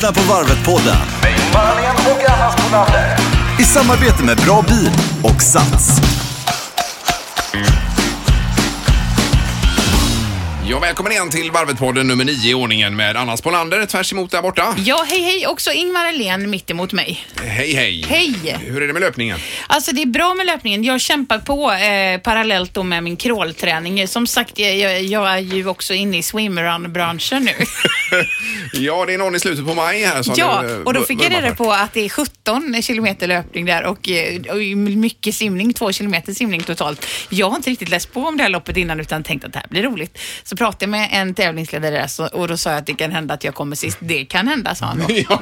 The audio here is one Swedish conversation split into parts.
lyssnar på Varvet-podden i samarbete med Bra Bil och Sats. Ja, välkommen igen till Varvet-podden nummer nio i ordningen med Anna Spolander tvärs emot där borta. Ja, hej hej, också Ingmar Ahlén mitt emot mig. Hej, hej. Hej! Hur är det med löpningen? Alltså det är bra med löpningen. Jag kämpar på eh, parallellt då med min crawlträning. Som sagt, jag, jag, är ju också inne i swimrun-branschen nu. Ja, det är någon i slutet på maj här som ja, du, eh, och då fick jag reda på att det är 17 kilometer löpning där och, eh, och mycket simning, två kilometer simning totalt. Jag har inte riktigt läst på om det här loppet innan utan tänkt att det här blir roligt. Så pratade med en tävlingsledare där så, och då sa jag att det kan hända att jag kommer sist. Det kan hända, sa han då. Ja,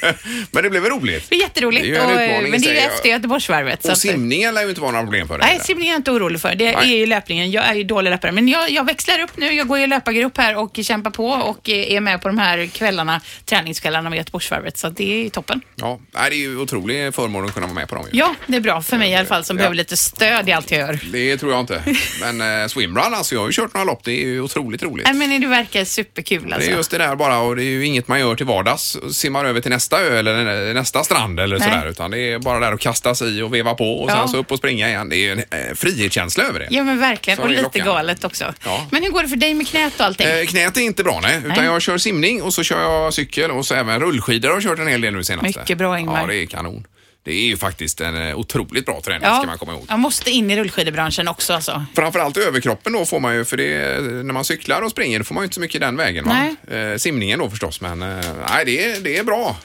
men det blev väl roligt? Det är jätteroligt. Det är ju en och, utmaning i men det är sig, ju ja. efter Göteborgsvarvet. så Och att- simningen lär ju inte vara några problem för dig. Nej, eller? simning är jag inte orolig för. Det Nej. är ju löpningen. Jag är ju dålig löpare. Men jag, jag växlar upp nu. Jag går i löpargrupp här och kämpar på och är med på de här kvällarna, träningskvällarna med Göteborgsvarvet. Så det är ju toppen. Ja, nej, det är ju otrolig förmån att kunna vara med på dem. ju. Ja, det är bra för mig i alla fall som Ja. behöver lite stöd i allt jag gör. Det tror jag inte. Men eh, swimrun, alltså jag har ju kört några lopp. Det är ju otroligt roligt. Nej, men det verkar superkul Det alltså. är just det där bara och det är ju inget man gör till vardags. Simmar över till nästa ö eller nästa strand eller Nej. sådär. Utan det är bara där att kasta sig i och veva på och Ja. sen så upp och springa igen. Det är ju en eh, frihetskänsla över det. Ja, men verkligen. Så Och det lite lockande. galet också. Ja. Men hur går det för dig med knät och allting? Eh, knät är inte bra nej, utan Nej. jag kör simning och så kör jag cykel och så även rullskidor har jag kört en hel del nu senast. Mycket bra, Ingmar. Ja, det är kanon. Det är ju faktiskt en eh, otroligt bra träning ska man komma ihåg. jag måste in i rullskidebranschen också alltså. Framförallt överkroppen då får man ju, för det, när man cyklar och springer får man ju inte så mycket den vägen. Va? Eh, simningen då förstås, men eh, nej, det, är, det är bra.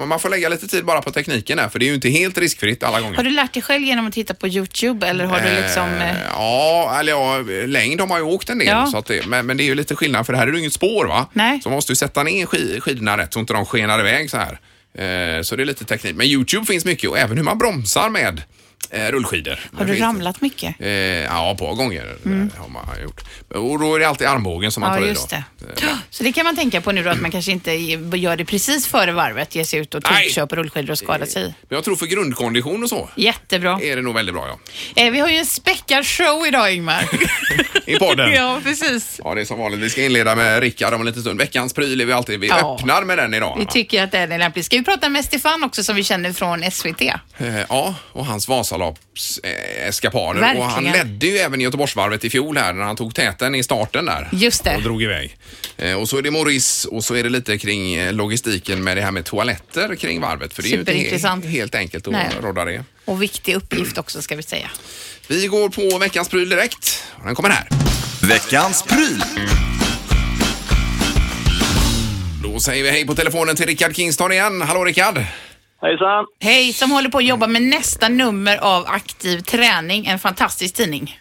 Eh, Man får lägga lite tid bara på tekniken där, för det är ju inte helt riskfritt alla gånger. Har du lärt dig själv genom att titta på YouTube eller har du liksom... Eh, Ja, eller ja, längd har man ju åkt en del. Ja. Så att det, men, men det är ju lite skillnad för det här är ju inget spår va? Nej. Så man måste ju sätta ner sk- skidorna rätt så inte de skenar iväg så här. Eh, så det är lite teknik. Men Youtube finns mycket och även hur man bromsar med eh, rullskidor. har du Det ramlat mycket? Eh, ja, ett par gånger eh, har man gjort. Och då är det alltid armbågen som man Mm. Ja, tar just i det. då. Eh, Så det kan man tänka på nu då, att man kanske inte gör det precis före varvet, ger sig ut och på rullskidor och skadar sig. Men jag tror för grundkondition och så Jättebra. är det nog väldigt bra ja. Eh, vi har ju en späckad show idag, Ingmar. I podden. ja, precis. Ja, det är som vanligt. Vi ska inleda med Rickard om en liten stund. Veckans pryl är vi alltid. Vi Ja. öppnar med den idag. Vi tycker att den är lämplig. Ska vi prata med Stefan också som vi känner från SVT? Eh, Ja, och hans Vasalopps eh, eskapader. Verkligen. Och han ledde ju även Göteborgsvarvet i fjol här när han tog täten i starten där. Just det. Och drog iväg. Eh, och så är det Maurice och så är det lite kring eh, logistiken med det här med toaletter kring varvet. För det är ju inte helt enkelt att Nej. rodda det. Och viktig uppgift också ska vi säga. Vi går på veckans pryl direkt. Den kommer här. Veckans pryl. Då säger vi hej på telefonen till Rickard Kingston igen. Hallå Rickard! Hejsan! Hej, som håller på att jobba med nästa nummer av Aktiv träning, en fantastisk tidning.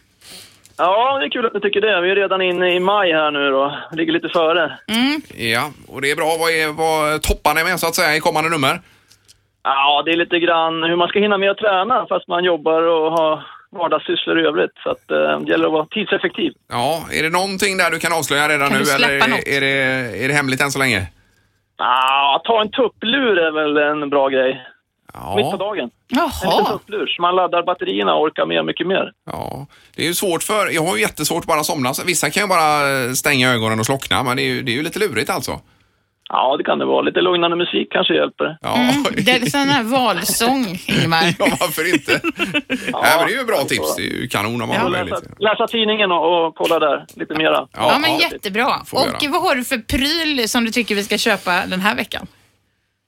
Ja, det är kul att ni tycker det. Vi är redan inne i maj här nu då. Ligger lite före. Ja, och det är bra. Vad, är, vad toppar ni med så att säga i kommande nummer? Ja, det är lite grann hur man ska hinna med att träna fast man jobbar och har vardagssysslor i övrigt. Så att eh, det gäller att vara tidseffektiv. Ja, är det någonting där du kan avslöja redan Kan nu eller något? är det, är det hemligt än så länge? Ja, ta en tupplur är väl en bra grej. Mitt på Ja, dagen. En liten Jaha. tupplur så man laddar batterierna och orkar med mycket mer. ja. Det är ju svårt för, jag har ju jättesvårt att bara somna. Vissa kan ju bara stänga ögonen och slockna, men det är ju, det är ju lite lurigt alltså. Ja, det kan det vara. Lite lugnande musik kanske hjälper. Ja, Mm, det är sån här valsång, Ingmar. ja varför inte? Nej, men det är ju bra tips. Det är ju kanon om man Ja. har Läsa, möjlighet. läsa tidningen och, och kolla där lite mera. Ja, men jättebra. Och vad har du för pryl som du tycker vi ska köpa den här veckan?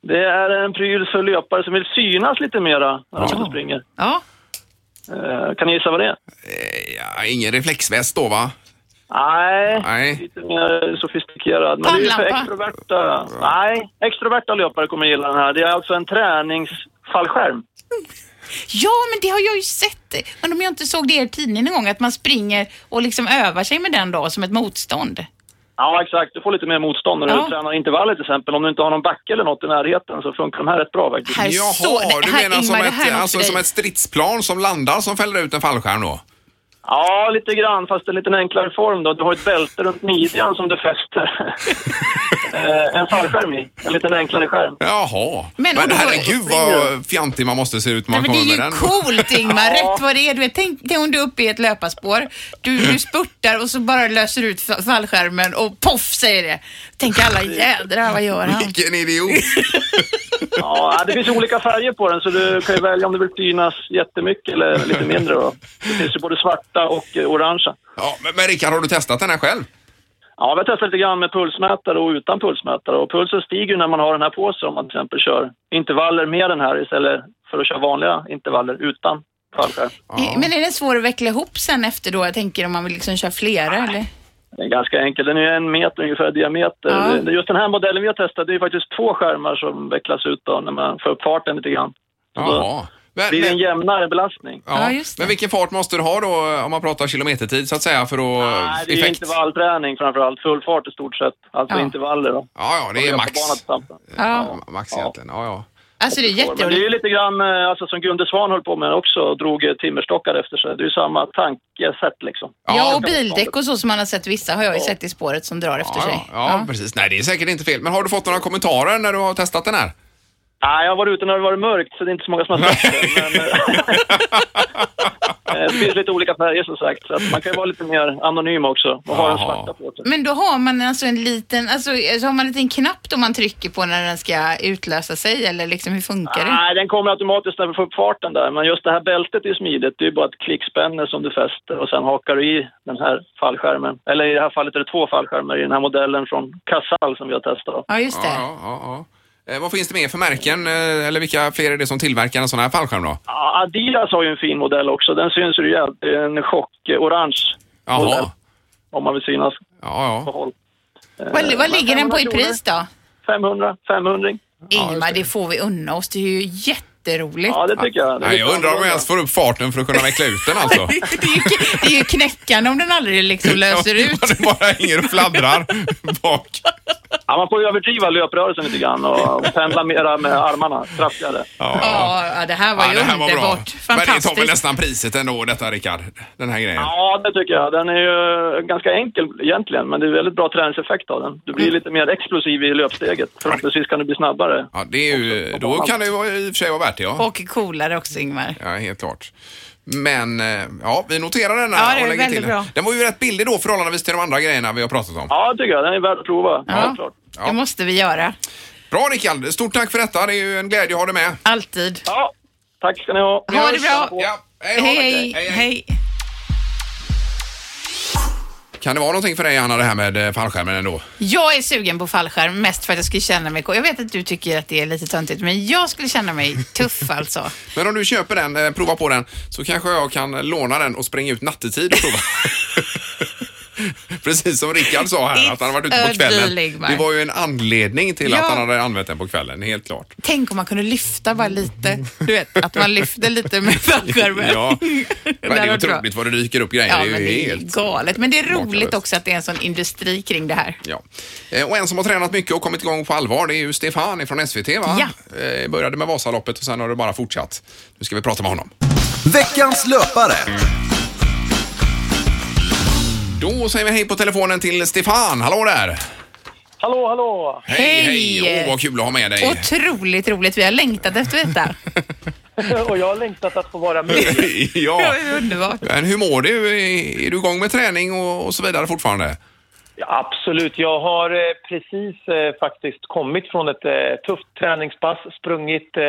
Det är en pryl för löpare som vill synas lite mera när de Ja. springer. Ja, Eh, kan ni gissa vad det är? Eh, Ja, ingen reflexväst då va? Nej, Nej. lite mer sofistikerad. Men det är för extroverta. Nej, extroverta löpare kommer gilla den här. Det är alltså en träningsfallskärm. ja men det har jag ju sett. Men om jag inte såg det i er tidning en gång, att man springer och liksom övar sig med den då som ett motstånd. Ja, exakt. Du får lite mer motstånd när du Ja. tränar intervaller till exempel. Om du inte har någon backe eller något i närheten så funkar de här rätt bra faktiskt. Jaha, du menar som, ett, alltså, som ett stridsplan som landar som fäller ut en fallskärm då? Ja, lite grann, fast en lite enklare form då. Du har ett bälte runt midjan som du fäster eh, en fallskärm i. En lite enklare skärm. Jaha. Men, Men herregud vad fjantig man måste se ut när Nej, man men det kommer är med ju den. coolt Ingmar, rätt vad det är. Du vet, tänk tänk om du är uppe i ett löparspår, du, du spurtar och så bara löser ut fa- fallskärmen och poff säger det. Tänker alla jädrar, vad gör han? Vilken idiot! Ja, det finns olika färger på den så du kan ju välja om du vill synas jättemycket eller lite mindre. Då. Det finns ju både svarta och eh, orangea. Ja, men, men Rickard, har du testat den här själv? Ja, vi har testat lite grann med pulsmätare och utan pulsmätare. Och pulsen stiger när man har den här på sig om man till exempel kör intervaller med den här istället för att köra vanliga intervaller utan fallskärm. Eh, Men är den svår att veckla ihop sen efter då? Jag tänker om man vill liksom köra flera eller? Den är ganska enkel. Den är en meter ungefär i diameter. Ja. Just den här modellen vi har testat, det är faktiskt två skärmar som vecklas ut då när man får upp farten lite grann. Jaha. Men, Det blir en jämnare belastning. ja, Ja, just det. men vilken fart måste du ha då om man pratar kilometertid så att säga för att... Nej, det är effekt? intervallträning framför allt. Full fart i stort sett. Alltså Ja. intervaller då. Ja, ja, det är max. Ja. Ja, max egentligen. Ja, ja. Alltså det är Men det är ju jätteroligt. lite grann eh, alltså, som Gunde Svan höll på med också och drog eh, timmerstockar efter sig. Det är ju samma tankesätt liksom. Ja, och bildäck och så som man har sett vissa har jag ju sett i spåret som drar efter Ja, sig. ja, ja, precis. Nej, det är säkert inte fel. Men har du fått några kommentarer när du har testat den här? Nej, jag har varit ute när det varit mörkt så det är inte så många som har sett det. Men, eh, det finns lite olika färger som sagt. Så att man kan ju vara lite mer anonym också och ha den svarta på sig. Men då har man alltså en liten, alltså så har man en liten knapp då man trycker på när den ska utlösa sig eller liksom hur funkar det? Nej, den kommer automatiskt när vi får upp farten där. Men just det här bältet är ju smidigt. Det är ju bara ett klickspänne som du fäster och sen hakar du i den här fallskärmen. Eller i det här fallet är det två fallskärmar i den här modellen från Casall som vi har testat. Ja, just det. Ja, ja, ja. Eh, vad finns det mer för märken? Eh, eller vilka fler är det som tillverkar en sån här fallskärm då? Ja, Adidas har ju en fin modell också. Den syns ju rejält. Det är en chock-orange modell. Om man vill synas Ja, på håll. Vad, vad ligger den på i 500 pris då? 500, 500. Ingmar, det får vi unna oss. Det är ju jätteroligt. Ja, det tycker jag. Det är Nej, jag lite undrar om jag annorlunda. ens får upp farten för att kunna veckla ut den alltså. Det är, ju, det är ju knäckande om den aldrig liksom löser ut. Ja, det bara hänger och fladdrar bak. Ja, man får ju överdriva löprörelsen lite grann och pendla mera med armarna kraftigare. Ja, ja. Ja, det här var ju det här var bra. underbart. Men det tar väl Fantastiskt. nästan priset ändå detta Rickard, den här grejen. Ja, det tycker jag. Den är ju ganska enkel egentligen, men det är väldigt bra träningseffekt av den. Du blir lite mer explosiv i löpsteget. Förhoppningsvis kan du bli snabbare. Ja, det är ju, då kan det ju vara- i och för sig vara värt det ja. Och coolare också, Ingmar. Ja, helt klart. Men eh, ja, vi noterar den Ja, och lägger till. bra. Den var ju rätt billig då förhållandevis till de andra grejerna vi har pratat om. Ja, det tycker jag. Den är värd att prova. Ja. Ja. Det måste vi göra. Bra Rickard, stort tack för detta. Det är ju en glädje att ha dig med. Alltid. Ja, tack ska ni ha. Ha det bra. Ja, hej, då. Hej, hej. Kan det vara någonting för dig Anna det här med eh, fallskärmen ändå? Jag är sugen på fallskärm mest för att jag skulle känna mig Jag vet att du tycker att det är lite töntigt, men jag skulle känna mig tuff alltså. Men om du köper den, eh, prova på den, så kanske jag kan låna den och springa ut nattetid och prova. Precis som Rickard sa här, It's att han varit ute på kvällen. Det var ju en anledning till Ja. att han hade använt den på kvällen, helt klart. Tänk om man kunde lyfta bara lite. Du vet, att man lyfter lite med fallskärmen. Ja, men det är otroligt vad det dyker upp grejer. Ja, det är men ju det är helt... galet. Men det är roligt makalöst. också att det är en sån industri kring det här. Ja. Eh, Och en som har tränat mycket och kommit igång på allvar, det är ju Stefan från SVT va? Ja. Eh, Började med Vasaloppet och sen har det bara fortsatt. Nu ska vi prata med honom. Veckans löpare. Då säger vi hej på telefonen till Stefan. Hallå där! Hallå, hallå! Hej, Hej. hej! Åh, vad kul att ha med dig. Otroligt roligt. Vi har längtat efter detta. Och jag har längtat att få vara med. ja. Det är underbart. Men hur mår du? Är du igång med träning och, och så vidare fortfarande? Ja, absolut. Jag har eh, precis eh, faktiskt kommit från ett eh, tufft träningspass, sprungit eh,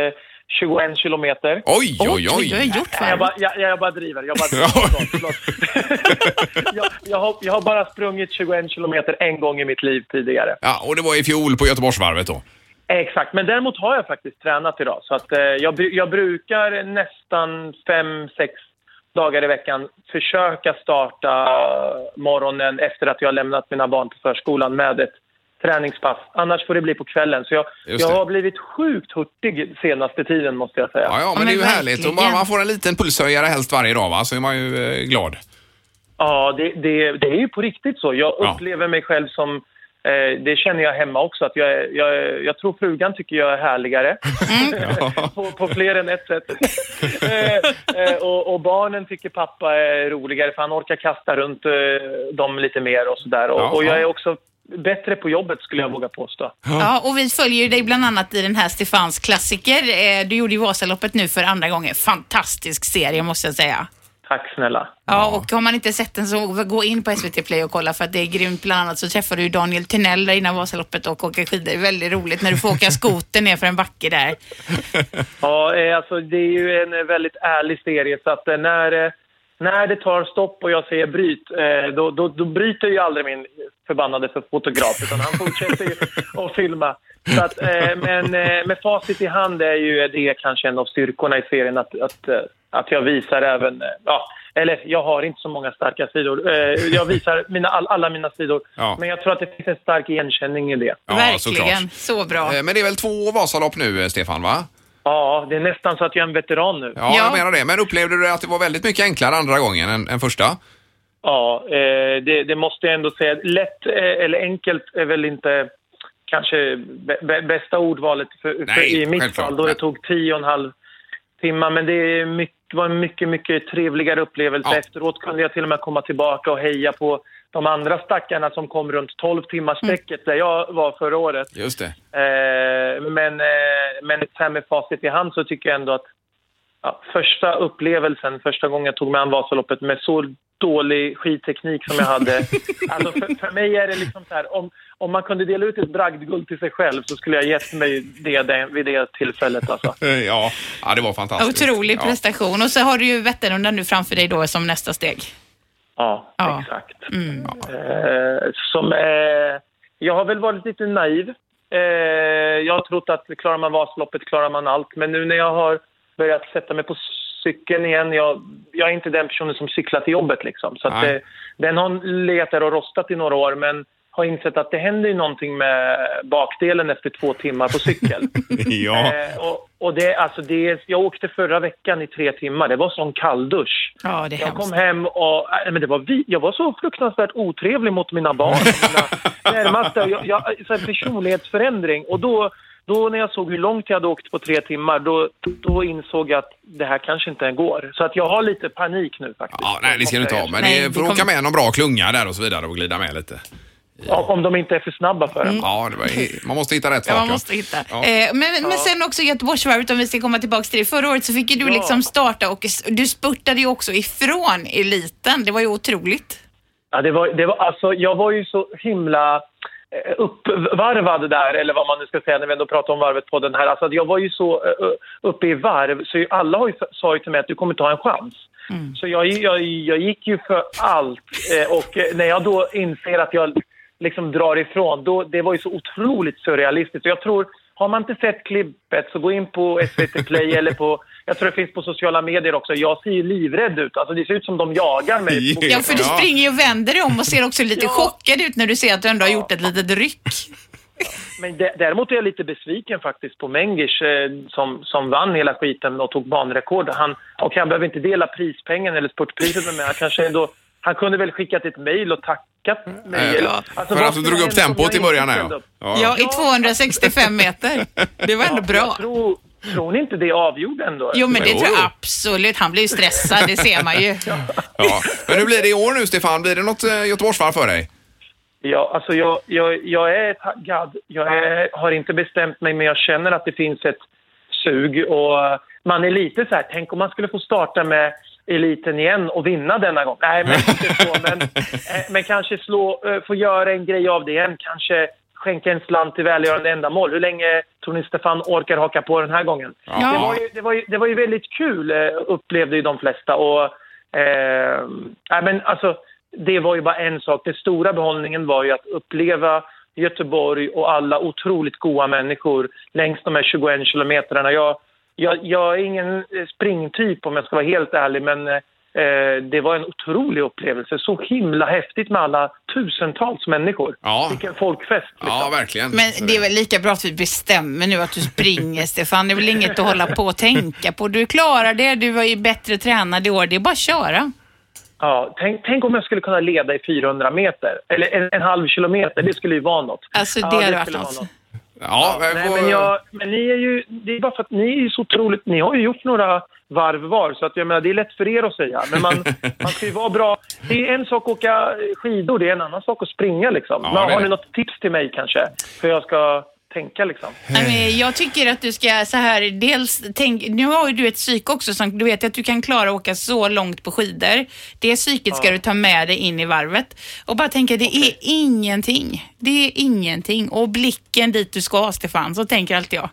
21 kilometer. Oj, oj, Oj, har oj! gjort Nej, Jag bara, jag, jag bara driver. Jag, bara driver. Förlåt, förlåt. jag, jag, har, jag har bara sprungit 21 kilometer en gång i mitt liv tidigare. Ja, och det var i fjol på Göteborgsvarvet då. Exakt, men däremot har jag faktiskt tränat idag. Så att, eh, jag, bru- jag brukar nästan fem, sex dagar i veckan försöka starta morgonen efter att jag har lämnat mina barn på förskolan med ett träningspass. Annars får det bli på kvällen. Så jag, jag har blivit sjukt hurtig senaste tiden måste jag säga. Ja, ja, men, men det är ju härligt. Och bara man får en liten pulshöjare helst varje dag va, så är man ju eh, glad. Ja, det, det, det är ju på riktigt så. Jag Ja. upplever mig själv som, eh, det känner jag hemma också, att jag, jag, jag tror frugan tycker jag är härligare. på, på fler än ett sätt. eh, eh, och, och barnen tycker pappa är roligare för han orkar kasta runt dem lite mer och sådär. Och, Ja, och jag ja. är också bättre på jobbet skulle jag våga påstå. Ja, och vi följer ju dig bland annat i den här Stefans klassiker. Eh, Du gjorde ju Vasaloppet nu för andra gången. Fantastisk serie måste jag säga. Tack snälla. Ja, och har man inte sett den så gå in på SVT Play och kolla för att det är grymt. Bland annat så träffar du Daniel Tynell där innan Vasaloppet och åker skidor. Det är väldigt roligt när du får åka skoter ner för en backe där. Ja, eh, alltså det är ju en väldigt ärlig serie så att eh, när, eh, när det tar stopp och jag säger bryt, eh, då, då, då bryter ju aldrig min förbannade för fotograf utan han fortsätter ju att filma. Så att, eh, men eh, med facit i hand är ju det kanske en av styrkorna i serien att, att, eh, att jag visar även, eh, ja, eller jag har inte så många starka sidor. Eh, jag visar mina, all, alla mina sidor. Ja. Men jag tror att det finns en stark igenkänning i det. Ja, Verkligen. såklart. Så bra. Eh, Men det är väl två Vasalopp nu, Stefan, va? Ja, det är nästan så att jag är en veteran nu. Ja, Ja. jag menar det. Men upplevde du att det var väldigt mycket enklare andra gången än, än första? Ja, eh, det, det måste jag ändå säga. Lätt eh, eller enkelt är väl inte kanske bä- bä- bästa ordvalet för, för Nej, i mitt fall då det tog tio och en halv timme. Men det är mycket, var en mycket, mycket trevligare upplevelse. Ja. Efteråt kunde jag till och med komma tillbaka och heja på de andra stackarna som kom runt 12 timmars strecket där jag var förra året. Just det. Eh, men, eh, men så här med facit i hand så tycker jag ändå att ja, första upplevelsen, första gången jag tog mig an Vasaloppet med så dålig skidteknik som jag hade. alltså för, för mig är det liksom så här, om, om man kunde dela ut ett bragdguld till sig själv så skulle jag gett mig det, det vid det tillfället. Alltså. Ja, ja det var fantastiskt. Otrolig ja. prestation. Och så har du ju Vätternrundan nu framför dig då som nästa steg. Ja, Ja. exakt. Mm. Eh, som, eh, jag har väl varit lite naiv. Eh, jag har trott att klarar man Vasaloppet klarar man allt. Men nu när jag har börjat sätta mig på cykeln igen, jag, jag är inte den personen som cyklar till jobbet liksom. Så att, den har legat där och rostat i några år men har insett att det händer ju någonting med bakdelen efter två timmar på cykel. Ja. Eh, och, och det, alltså det, jag åkte förra veckan i tre timmar. Det var sån kalldusch. Ja, det är Jag hemskt. kom hem och äh, men det var vi, jag var så fruktansvärt otrevlig mot mina barn. Mina närmaste. Jag, jag, så här personlighetsförändring. Och då, då när jag såg hur långt jag hade åkt på tre timmar, då, då insåg jag att det här kanske inte går. Så att jag har lite panik nu faktiskt. Ja, nej, det ska du inte ha. Men det får åka med någon bra klunga där och så vidare och glida med lite. Ja, Om de inte är för snabba för en. Ja, det var, man måste hitta rätt Ja, sak. man måste hitta. Ja. Eh, men, men sen också Göteborgsvarvet, om vi ska komma tillbaka till det. Förra året så fick ju du Ja. liksom starta och du spurtade ju också ifrån eliten. Det var ju otroligt. Ja, det var, det var, alltså, jag var ju så himla eh, uppvarvad där, eller vad man nu ska säga när vi ändå pratar om varvet på den här. Alltså, att jag var ju så eh, uppe i varv, så alla har ju, sa ju till mig att du kommer ta en chans. Så jag, jag, jag gick ju för allt. Eh, och när jag då inser att jag liksom drar ifrån, då, det var ju så otroligt surrealistiskt. Och jag tror, har man inte sett klippet så gå in på SVT Play eller på, jag tror det finns på sociala medier också. Jag ser ju livrädd ut. Alltså det ser ut som de jagar mig. Ja. Ja, för du springer ju och vänder dig om och ser också lite Ja. chockad ut när du ser att du ändå har gjort ett litet ryck. Men dä- däremot är jag lite besviken faktiskt på Mengish eh, som, som vann hela skiten och tog banrekord. Han, och han behöver inte dela prispengen eller spurtpriset med mig. Han, kanske ändå, han kunde väl skickat ett mejl och tackat mig. Eh, eller- ja. alltså, För att du drog upp tempot i början här. Ja. upp? Ja, i 265 meter. Det var ändå bra. Jag tror, tror ni inte det avgjorde ändå? Jo, men det Jo, tror jag absolut. Han blir ju stressad, det ser man ju. Ja. Men hur blir det i år nu, Stefan? Blir det något eh, Göteborgsvarv för dig? Ja, alltså jag, jag, jag är taggad. Jag är, har inte bestämt mig, men jag känner att det finns ett sug. Och eh, man är lite så här, tänk om man skulle få starta med eliten igen och vinna denna gång. Nej, men inte så. Men, eh, men kanske slå, eh, få göra en grej av det igen. Kanske skänka en slant till välgörande ändamål. Hur länge tror ni Stefan orkar haka på den här gången? Ja. Det, var ju, det, var ju, det var ju väldigt kul, eh, upplevde ju de flesta. Och, eh, men alltså, det var ju bara en sak. Den stora behållningen var ju att uppleva Göteborg och alla otroligt goa människor längs de här 21 kilometrarna. Jag, jag, jag är ingen springtyp om jag ska vara helt ärlig, men eh, det var en otrolig upplevelse. Så himla häftigt med alla tusentals människor. Ja. Vilken folkfest. Liksom. Ja, verkligen. Men det är väl lika bra att vi bestämmer nu att du springer, Stefan. Det är väl inget att hålla på och tänka på. Du klarar det, du var ju bättre tränad i år. Det är bara att köra. Ja, tänk, tänk om jag skulle kunna leda i 400 meter, eller en, en halv kilometer. Det skulle ju vara något. Alltså, det Ja, hade varit något. något. Ja, Nej, vår- men, jag, men ni är ju, det är bara för att ni är ju så otroligt, ni har ju gjort några varv var, så att jag menar, det är lätt för er att säga. Men man, man ska ju vara bra. Det är en sak att åka skidor, det är en annan sak att springa liksom. Ja, men, har ni något tips till mig kanske? För jag ska tänka liksom. Nej, jag tycker att du ska så här, dels tänk, nu har ju du ett psyke också som du vet att du kan klara att åka så långt på skidor. Det psyket ska du ta med dig in i varvet och bara tänka det är ingenting. Det är ingenting och blicken dit du ska Stefan, så tänker alltid jag.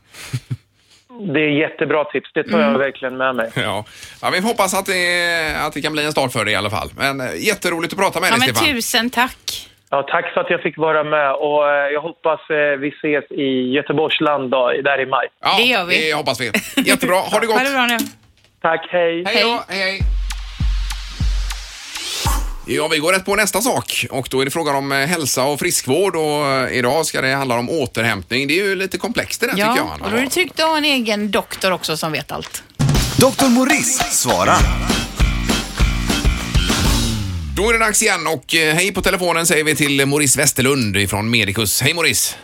Det är jättebra tips, det tar jag verkligen med mig. Ja. ja, vi hoppas att det, att det kan bli en start för dig i alla fall. Men eh, jätteroligt att prata med Ja, dig men Stefan. tusen tack. Ja, tack för att jag fick vara med och eh, jag hoppas eh, vi ses i Göteborgsland då, där i maj. Ja, Det gör vi. Det hoppas vi. Jättebra, ha det gott. Ha det bra nu. Tack, hej! Hej då, hej hej. Ja, vi går rätt på nästa sak och då är det frågan om eh, hälsa och friskvård och idag ska det handla om återhämtning. Det är ju lite komplext det där tycker jag. Ja, och då är det tryggt att ha en egen doktor också som vet allt. Dr. Morris svarar. Då är det dags igen och eh, hej på telefonen säger vi till Maurice Westerlund från Medicus. Hej Maurice!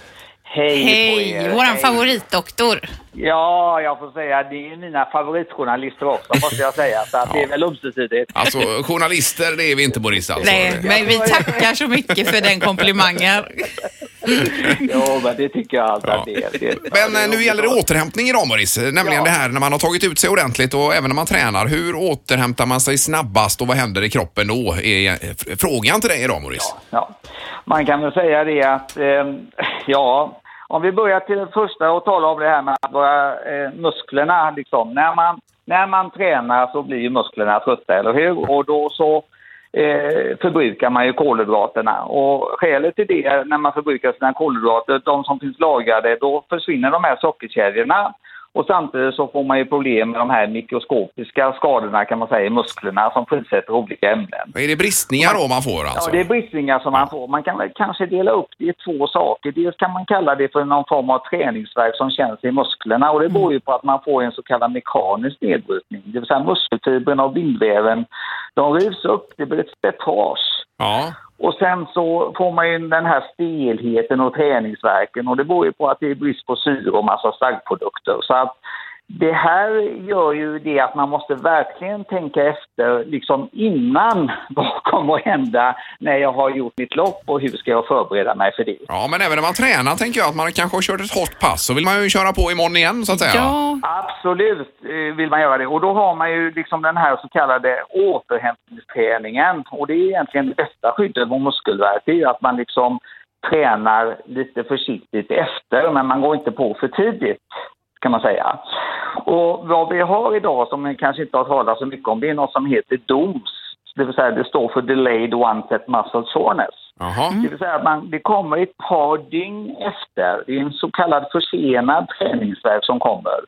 Hej, på er. Hej, våran Hej. favoritdoktor. Ja, jag får säga det är mina favoritjournalister också måste jag säga. Så att det är väl ömsesidigt. Alltså journalister det är vi inte Maurice alltså. Nej, men vi tackar så mycket för den komplimangen. Jo, men det tycker jag alltså Ja. att det är. Det, Men eh, nu gäller det återhämtning idag Maurice, nämligen Ja. det här när man har tagit ut sig ordentligt och även när man tränar. Hur återhämtar man sig snabbast och vad händer i kroppen då? Är eh, frågan till dig idag Maurice. Ja. Man kan väl säga det att, eh, ja, om vi börjar till det första och tala om det här med våra eh, musklerna. Liksom. När, man, när man tränar så blir musklerna trötta, eller hur? Och då så eh, förbrukar man ju kolhydraterna. Och skälet till det, är när man förbrukar sina kolhydrater, de som finns lagrade, då försvinner de här sockerkedjorna. Och samtidigt så får man ju problem med de här mikroskopiska skadorna kan man säga i musklerna som frisätter olika ämnen. Är det bristningar då man får alltså? Ja, det är bristningar som man får. Man kan väl kanske dela upp det i två saker. Dels kan man kalla det för någon form av träningsvärk som känns i musklerna och det beror ju på att man får en så kallad mekanisk nedbrytning. Det vill säga muskelfibrerna och bindväven, de rivs upp, det blir ett slitage. Ja. Och sen så får man ju den här stelheten och träningsverken och det beror ju på att det är brist på syre och massa slaggprodukter. Så att det här gör ju det att man måste verkligen tänka efter liksom innan vad kommer att hända när jag har gjort mitt lopp och hur ska jag förbereda mig för det. ja, men även när man tränar tänker jag att man kanske har kört ett hårt pass så vill man ju köra på imorgon igen så att säga. Ja, Absolut eh, vill man göra det. Och då har man ju liksom den här så kallade återhämtningsträningen. Och det är egentligen det bästa skyddet mot muskelvärk. Det är ju att man liksom tränar lite försiktigt efter, men man går inte på för tidigt kan man säga. Och vad vi har idag som ni kanske inte har talat så mycket om, det är något som heter DOMS. Det vill säga det står för Delayed Onset Muscle Soreness. Jaha. Det vill säga att man, det kommer ett par dygn efter. Det är en så kallad försenad träningsvärk som kommer.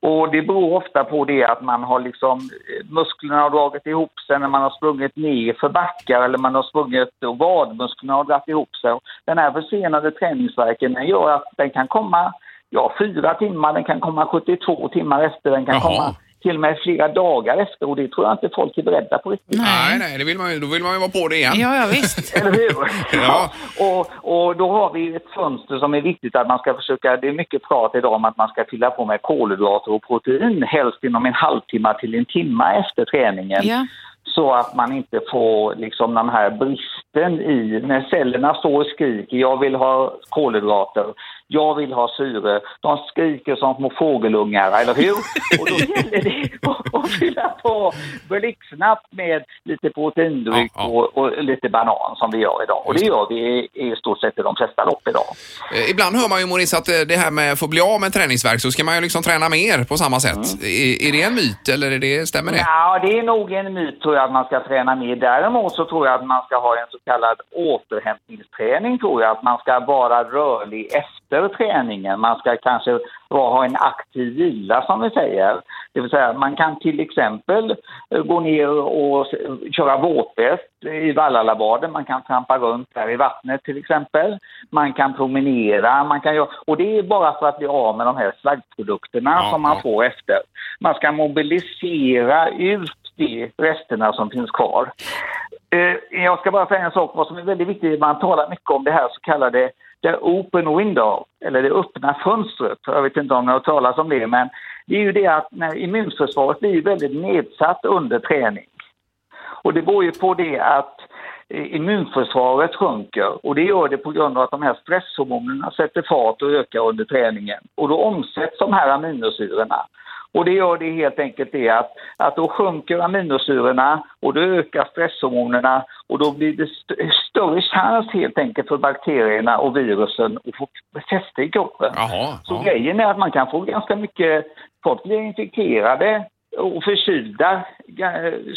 Och det beror ofta på det att man har liksom, eh, musklerna har dragit ihop sig när man har sprungit ner för backar eller man har sprungit och vadmusklerna har dragit ihop sig. Den här försenade träningsvärken den gör att den kan komma ja, fyra timmar, den kan komma 72 timmar efter, den kan Jaha. komma till och med flera dagar efter och det tror jag inte folk är beredda på riktigt. Nej, nej, det vill man ju, då vill man ju vara på det igen. ja, ja visst. Eller hur? Ja. Och, och då har vi ett fönster som är viktigt att man ska försöka, det är mycket prat idag om att man ska fylla på med kolhydrater och protein, helst inom en halvtimme till en timme efter träningen. Ja. Så att man inte får liksom den här bristen i, när cellerna står och skriker, jag vill ha kolhydrater, jag vill ha syre. De skriker som små fågelungar, eller hur? Och då gäller det att- att fylla på blixtsnabbt med lite proteindryck Ja, ja. Och, och lite banan som vi gör idag. Och det gör vi i, i stort sett i de flesta lopp idag. Eh, Ibland hör man ju Maurice att eh, det här med att få bli av med träningsvärk så ska man ju liksom träna mer på samma sätt. Är, är det en myt eller är det, stämmer det? Ja, det är nog en myt tror jag att man ska träna mer. Däremot så tror jag att man ska ha en så kallad återhämtningsträning tror jag. Att man ska vara rörlig efter träningen. Man ska kanske ha en aktiv vila som vi säger. Det vill säga man kan till exempel eh, gå ner och köra våtbäst i Vallalabaden. Man kan trampa runt där i vattnet till exempel. Man kan promenera. Man kan göra, och det är bara för att bli av med de här slaggprodukterna Ja, som man får efter. Man ska mobilisera ut de resterna som finns kvar. Eh, Jag ska bara säga en sak, vad som är väldigt viktigt, man talar mycket om det här så kallade the open window, eller det öppna fönstret. Jag vet inte om ni har talat om det, men det är ju det att när immunförsvaret blir väldigt nedsatt under träning. Och det beror ju på det att eh, immunförsvaret sjunker och det gör det på grund av att de här stresshormonerna sätter fart och ökar under träningen. Och då omsätts de här aminosyrorna. Och det gör det helt enkelt det att, att då sjunker aminosyrorna och då ökar stresshormonerna och då blir det st större chans helt enkelt för bakterierna och virusen att få fäste i kroppen. Jaha, Så ja. grejen är att man kan få ganska mycket, folk blir infekterade och förkylda.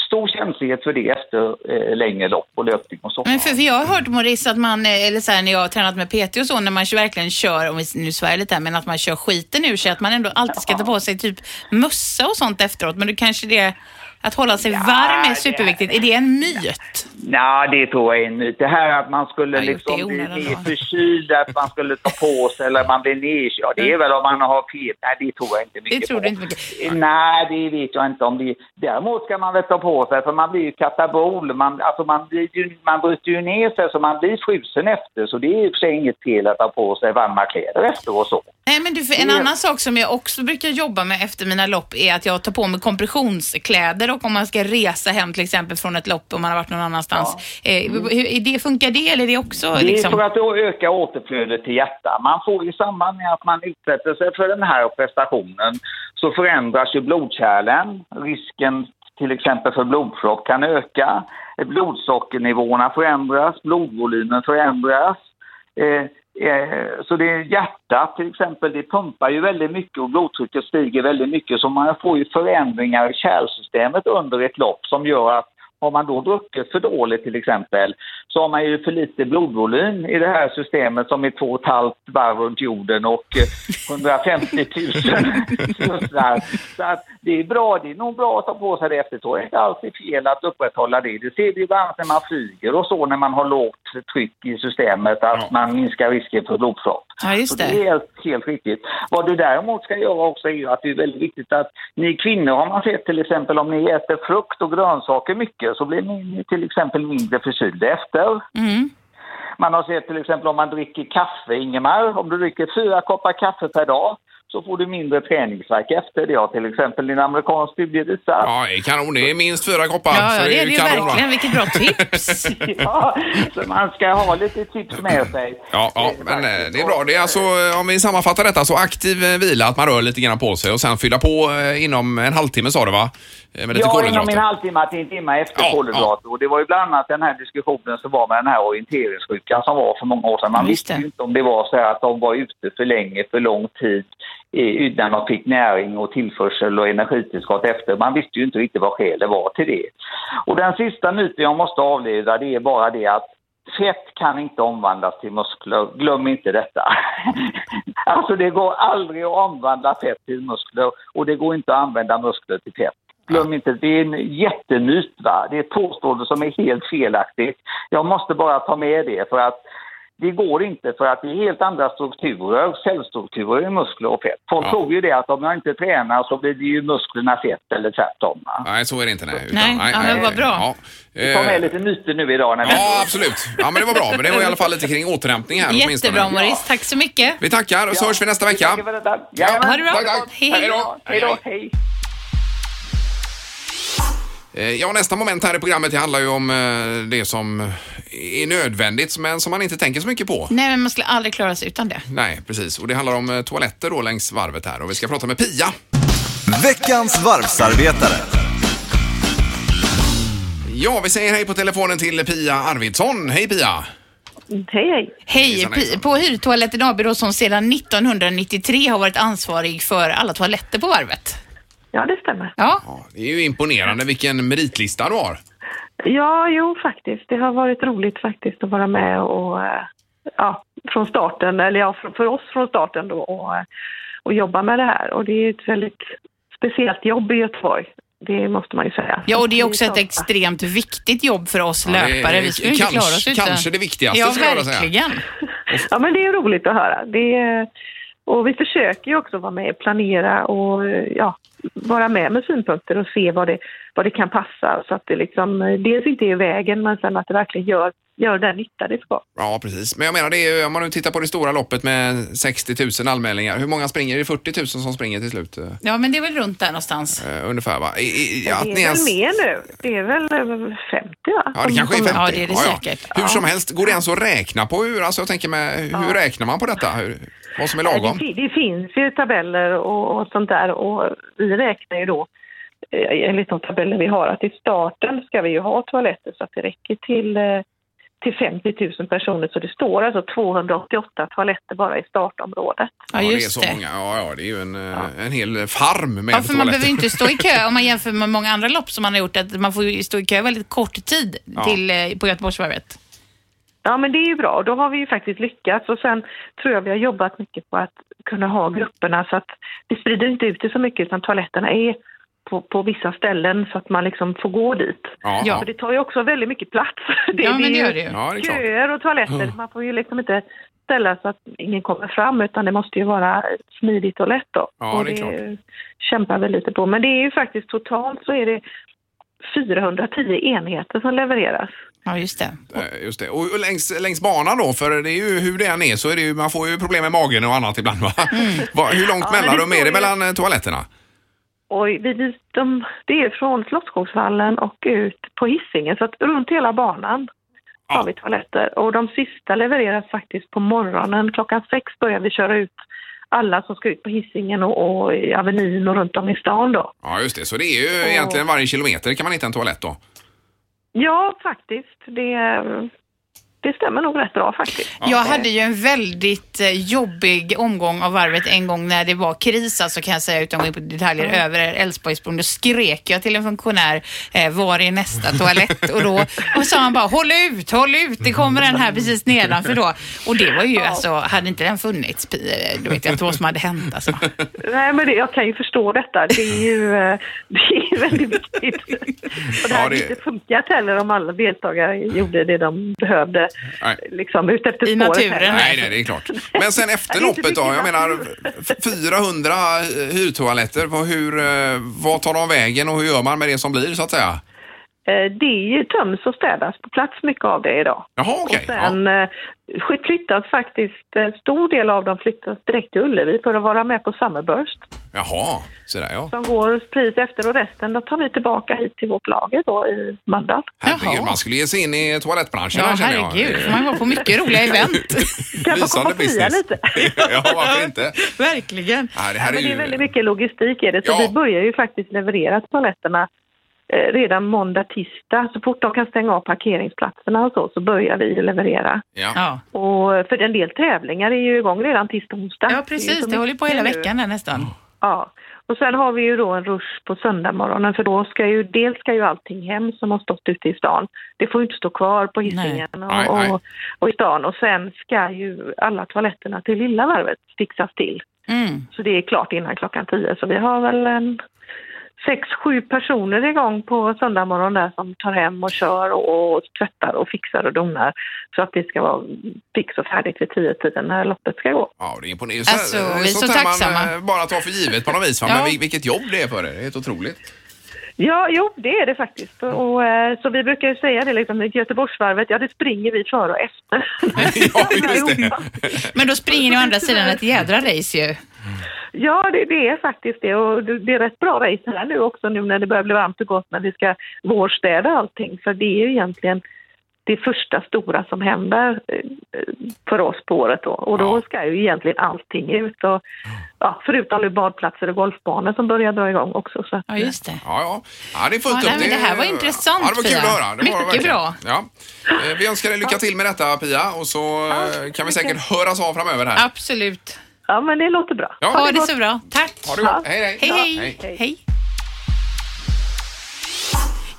Stor känslighet för det efter eh, längre lopp och löpning och så. Men för, för jag har hört Maurice att man, eh, eller så här, när jag har tränat med PT och så, när man verkligen kör, om vi nu svär lite här, men att man kör skiten ur sig, att man ändå alltid ska ta på sig typ mössa och sånt efteråt. Men du kanske det, att hålla sig varm är det- superviktigt. Är det en myt? Nej, det tror jag är en myt. Det här att man skulle det liksom bli då. förkyld, att man skulle ta på sig eller man blir nedkörd. Ja, det är väl om man har feber. Nej, det tror jag inte mycket Det tror på. du inte mycket. Nej, det vet jag inte om det Däremot ska man väl ta på sig, för man blir ju katabol. Man, alltså man, blir ju, man bryter ju ner sig så man blir frusen efter. Så det är och för sig inget fel att ta på sig varma kläder efter och så. Nej, men du, för en annan sak som jag också brukar jobba med efter mina lopp är att jag tar på mig kompressionskläder och om man ska resa hem till exempel från ett lopp om man har varit någon annanstans. Eh, hur, är det, funkar det eller är det också Det är liksom? för att då öka återflödet till hjärtat. Man får i samband med att man utsätter sig för den här prestationen så förändras ju blodkärlen. Risken till exempel för blodpropp kan öka. Blodsockernivåerna förändras, blodvolymen förändras. Eh, Eh, så det är hjärtat till exempel, det pumpar ju väldigt mycket och blodtrycket stiger väldigt mycket. Så man får ju förändringar i kärlsystemet under ett lopp som gör att har man då druckit för dåligt till exempel så har man ju för lite blodvolym i det här systemet som är två och ett halvt varv runt jorden och eh, 150 000 slussar. Så att det är bra, det är nog bra att ta på sig det efter. Så är det inte alltid fel att upprätthålla det. Det ser vi bland annat när man flyger och så när man har lågt tryck i systemet att man minskar risken för blodpropp. Ja, just Så det det. är helt, helt riktigt. Vad du däremot ska göra också är ju att det är väldigt viktigt att ni kvinnor har man sett till exempel om ni äter frukt och grönsaker mycket så blir ni till exempel mindre förkylda efter. Mm. Man har sett till exempel om man dricker kaffe, Ingemar, om du dricker fyra koppar kaffe per dag så får du mindre träningsvärk efter. Det har till exempel en amerikansk studie visat. Ja, det är kanon. Det är minst fyra koppar. Ja, så ja, det är det ju kanon, va? verkligen. Vilket bra tips. Ja, så man ska ha lite tips med sig. Ja, ja, men eh, det är bra. Det är alltså, eh, om vi sammanfattar detta, så aktiv eh, vila, att man rör lite grann på sig och sen fylla på inom en halvtimme sa du va? Med lite Ja, inom en halvtimme till en timme efter Ja, kolhydrater. Och det var ju bland annat den här diskussionen som var med den här orienteringssjukan som var för många år sedan. Man Just visste det. ju inte om det var så här att de var ute för länge, för lång tid när innan fick näring och tillförsel och energitillskott efter. Man visste ju inte riktigt vad skälet var till det. Och den sista myten jag måste avleda det är bara det att Fett kan inte omvandlas till muskler. Glöm inte detta. alltså det går aldrig att omvandla fett till muskler och det går inte att använda muskler till fett. Glöm inte, det är en jättemyt. Va? Det är ett påstående som är helt felaktigt. Jag måste bara ta med det för att det går inte för att det är helt andra strukturer, cellstrukturer i muskler och fett. Folk Ja. tror ju det att om jag inte tränar så blir det ju musklerna fett eller tvärtom. Va? Nej, så är det inte. Nej, Nej, ja, men vad bra. Ja, Vi tar med Eh, lite myter nu idag. När vi ja, absolut. Ja, men det var bra. Men det var i alla fall lite kring återhämtning här. Jättebra Maurice. Tack så mycket. Vi tackar och så hörs vi nästa vecka. Detta. Jajamän. Ha det bra. Tack, tack. Hej. Hej då. Hej då. Hej. Eh, Ja, nästa moment här i programmet det handlar ju om eh, det som är nödvändigt men som man inte tänker så mycket på. Nej, men man skulle aldrig klara sig utan det. Nej, precis. Och det handlar om eh, toaletter då längs varvet här och vi ska prata med Pia. Veckans varvsarbetare. Ja, vi säger hej på telefonen till Pia Arvidsson. Hej Pia! Hej, hej. Hej. Pi- på Hyrtoaletten AB då, som sedan 1993 har varit ansvarig för alla toaletter på varvet. Ja, det stämmer. Ja, Ja, det är ju imponerande vilken meritlista du har. Ja, jo, faktiskt. Det har varit roligt faktiskt att vara med och, eh, ja, från starten, eller ja, för, för oss från starten då, och, eh, och jobba med det här. Och det är ett väldigt speciellt jobb i Göteborg. Det måste man ju säga. ja och det är också ett extremt viktigt jobb för oss Ja, löpare. Vi skulle inte kanske- klara oss utan... kanske det viktigaste, Ja, skulle jag säga. Ja, men det är roligt att höra. Det är, och vi försöker ju också vara med och planera och ja, vara med med synpunkter och se vad det, vad det kan passa så att det liksom dels inte är i vägen men sen att det verkligen gör göra den nytta det ska. Ja, precis. Men jag menar, det är, om man nu tittar på det stora loppet med 60 000 anmälningar, hur många springer? Är det 40 000 som springer till slut? eh, Ja, men det är väl runt där någonstans. eh, ungefär va? I, i, det är ni väl ens- mer nu. Det är väl eh, 50 va? Ja, det kanske är 50. Ja, det är det säkert. Hur som helst, går det ens att räkna på hur, alltså jag tänker med, hur räknar man på detta? Hur, vad som är Ja, lagom? Det, det finns ju tabeller och, och sånt där och vi räknar ju då eh, enligt de tabeller vi har att i starten ska vi ju ha toaletter så att det räcker till, eh, till 50 000 personer. Så det står alltså 288 toaletter bara i startområdet. Ja, det är just så det. många. Ja, ja, det är ju en, eh, en hel farm med Ja, för man toaletter. behöver ju inte stå i kö om man jämför med många andra lopp som man har gjort. Att man får ju stå i kö väldigt kort tid Ja. till, på Göteborgsvarvet. Ja, men det är ju bra. Då har vi ju faktiskt lyckats. Och sen tror jag vi har jobbat mycket på att kunna ha grupperna så att vi sprider inte ut det så mycket utan toaletterna är på, på vissa ställen så att man liksom får gå dit. Ja. För det tar ju också väldigt mycket plats. Det, Ja, men det gör det ju. Ja, det köer och toaletter. Man får ju liksom inte ställa så att ingen kommer fram utan det måste ju vara smidigt och lätt då. Ja, och det klart. kämpar vi lite på. Men det är ju faktiskt totalt så är det 410 enheter som levereras. Ja, just det. Eh, Just det. Och längs, längs banan då, för det är ju hur det än är så är det ju, man får ju problem med magen och annat ibland va? Va, hur långt Ja, men det mellanrum är det ju- mellan eh, toaletterna? Och vi, vi- de, det är från Slottsskogsvallen och ut på Hisingen så att runt hela banan Ja. har vi toaletter. Och de sista levereras faktiskt på morgonen. Klockan sex börjar vi köra ut alla som ska ut på Hisingen och, och i Avenyn och runt om i stan då. Ja, just det. Så det är ju Och- egentligen varje kilometer kan man hitta en toalett då? Ja, faktiskt. Det, ehm, det stämmer nog rätt bra faktiskt. Jag hade ju en väldigt eh, jobbig omgång av varvet en gång när det var kris, alltså kan jag säga utan att gå in på detaljer, över Älvsborgsbron. Då skrek jag till en funktionär, eh, var är nästa toalett? Och då och sa han bara, håll ut, håll ut, det kommer en här precis nedanför då. Och det var ju alltså, hade inte den funnits, eh, då vet jag inte vad som hade hänt alltså. Nej, men det, jag kan ju förstå detta. Det är ju, det är väldigt viktigt. Och det Ja, hade det- inte funkat heller om alla deltagare gjorde det de behövde Liksom ut efter I spåret naturen. Nej, nej, det är klart. Men sen efter loppet då? Jag menar, f- 400 hyrtoaletter, vad, hur, eh, vad tar de vägen och hur gör man med det som blir så att säga? Eh, Det är ju töms och städas på plats mycket av det idag. Jaha, okej. Och sen eh, sk- flyttas faktiskt, en stor del av dem flyttas direkt till Ullevi för att vara med på Summerburst Jaha, så där ja. som går precis efter och resten då tar vi tillbaka hit till vårt lager då i Mölndal. Herregud, man skulle ge sig in i toalettbranschen Ja, jag. herregud, får man vara på mycket roliga event. Kan man komma Lysande och fria business. lite? ja, varför inte? Verkligen. Ja, det Ja, här är men det ju... är väldigt mycket logistik i det, så Ja. vi börjar ju faktiskt leverera toaletterna eh, redan måndag, tisdag. Så fort de kan stänga av parkeringsplatserna och så, så börjar vi leverera. Ja. Ja. Och för en del tävlingar är ju igång redan tisdag, onsdag. ja, precis. så Det håller på hela nu. veckan där nästan. Ja. Och sen har vi ju då en rush på söndagmorgonen för då ska ju, dels ska ju allting hem som har stått ute i stan. Det får ju inte stå kvar på Hisingen och, Nej, nej. och, och i stan. Och sen ska ju alla toaletterna till lilla varvet fixas till. Mm. Så det är klart innan klockan tio. Så vi har väl en sex, sju personer igång på söndag morgon där som tar hem och kör och, och tvättar och fixar och donar. Så att det ska vara fix och färdigt vid tio tiden när loppet ska gå. Ja, det är imponerande. Alltså, vi är så här tacksamma. man eh, bara tar för givet på något vis. Ja. Men vil- vilket jobb det är för er. Det är helt otroligt. Ja, jo, det är det faktiskt. Och, eh, så vi brukar ju säga det liksom, Göteborgsvarvet, ja det springer vi före och efter. ja, just det. Men då springer ni å andra sidan ett jädra race ju. Ja, det, det är faktiskt det. Och det, det är rätt bra race här nu också nu när det börjar bli varmt och gott när vi ska vårstäda allting. För det är ju egentligen det första stora som händer eh, för oss på året då. Och då Ja. ska ju egentligen allting ut. Och, ja, förutom nu badplatser och golfbanor som börjar dra igång också. Så att, Ja, just det. Ja, ja. ja det är fullt Ja, upp. nej, men det här var intressant, Ja, det var kul Pia. att höra. Det var det Mycket verkligen. bra. Ja. Eh, Vi önskar dig lycka till med detta Pia och så eh, kan vi säkert höras av framöver här. Absolut. Ja, men det låter bra. Ja. Ha det så bra. Tack. Ha det gott. Hej, hej. Hej, Ja, hej. hej.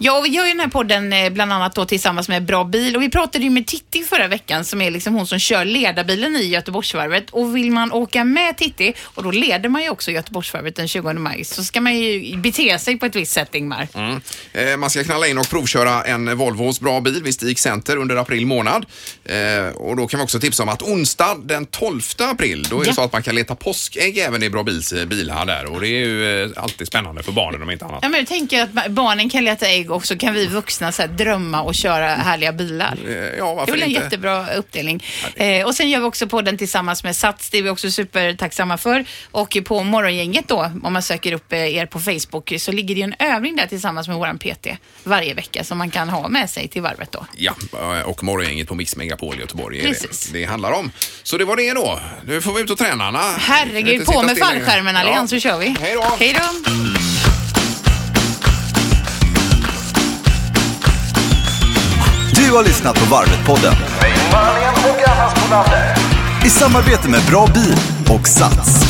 Ja, och vi gör ju den här podden eh, bland annat då tillsammans med Bra Bil och vi pratade ju med Titti förra veckan som är liksom hon som kör ledarbilen i Göteborgsvarvet och vill man åka med Titti och då leder man ju också Göteborgsvarvet den 20 maj så ska man ju bete sig på ett visst sätt Ingmar. Mm. Eh, Man ska knalla in och provköra en Volvos bra bil vid Stig Center under april månad. Eh, Och då kan vi också tipsa om att onsdag den 12 april, då är det Ja. så att man kan leta påskägg även i Bra Bils eh, bilar där och det är ju eh, alltid spännande för barnen om inte annat. Ja, men jag tänker att ba- barnen kan leta ägg och så kan vi vuxna så här, drömma och köra härliga bilar. Eh, Ja, Det varför är väl en inte? jättebra uppdelning. Eh, och sen gör vi också podden tillsammans med Sats. Det är vi också supertacksamma för. Och på Morgongänget då, om man söker upp eh, er på Facebook, så ligger det en övning där tillsammans med våran PT varje vecka som man kan ha med sig till varvet då. Ja, och morgongänget på Mix Megapol i Göteborg är Precis. det det handlar om. Så det var det då. Nu får vi ut och träna, Anna. Herregud, på med fallskärmen Allians Ja. så kör vi. Hej då. Hej då. Du har lyssnat på Varvet-podden i samarbete med Bra Bil och Sats.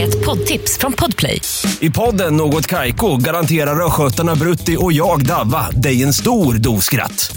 Ett poddtips från Podplay. I podden Något Kaiko garanterar östgötarna Brutti och jag, Davva, dig en stor dos skratt.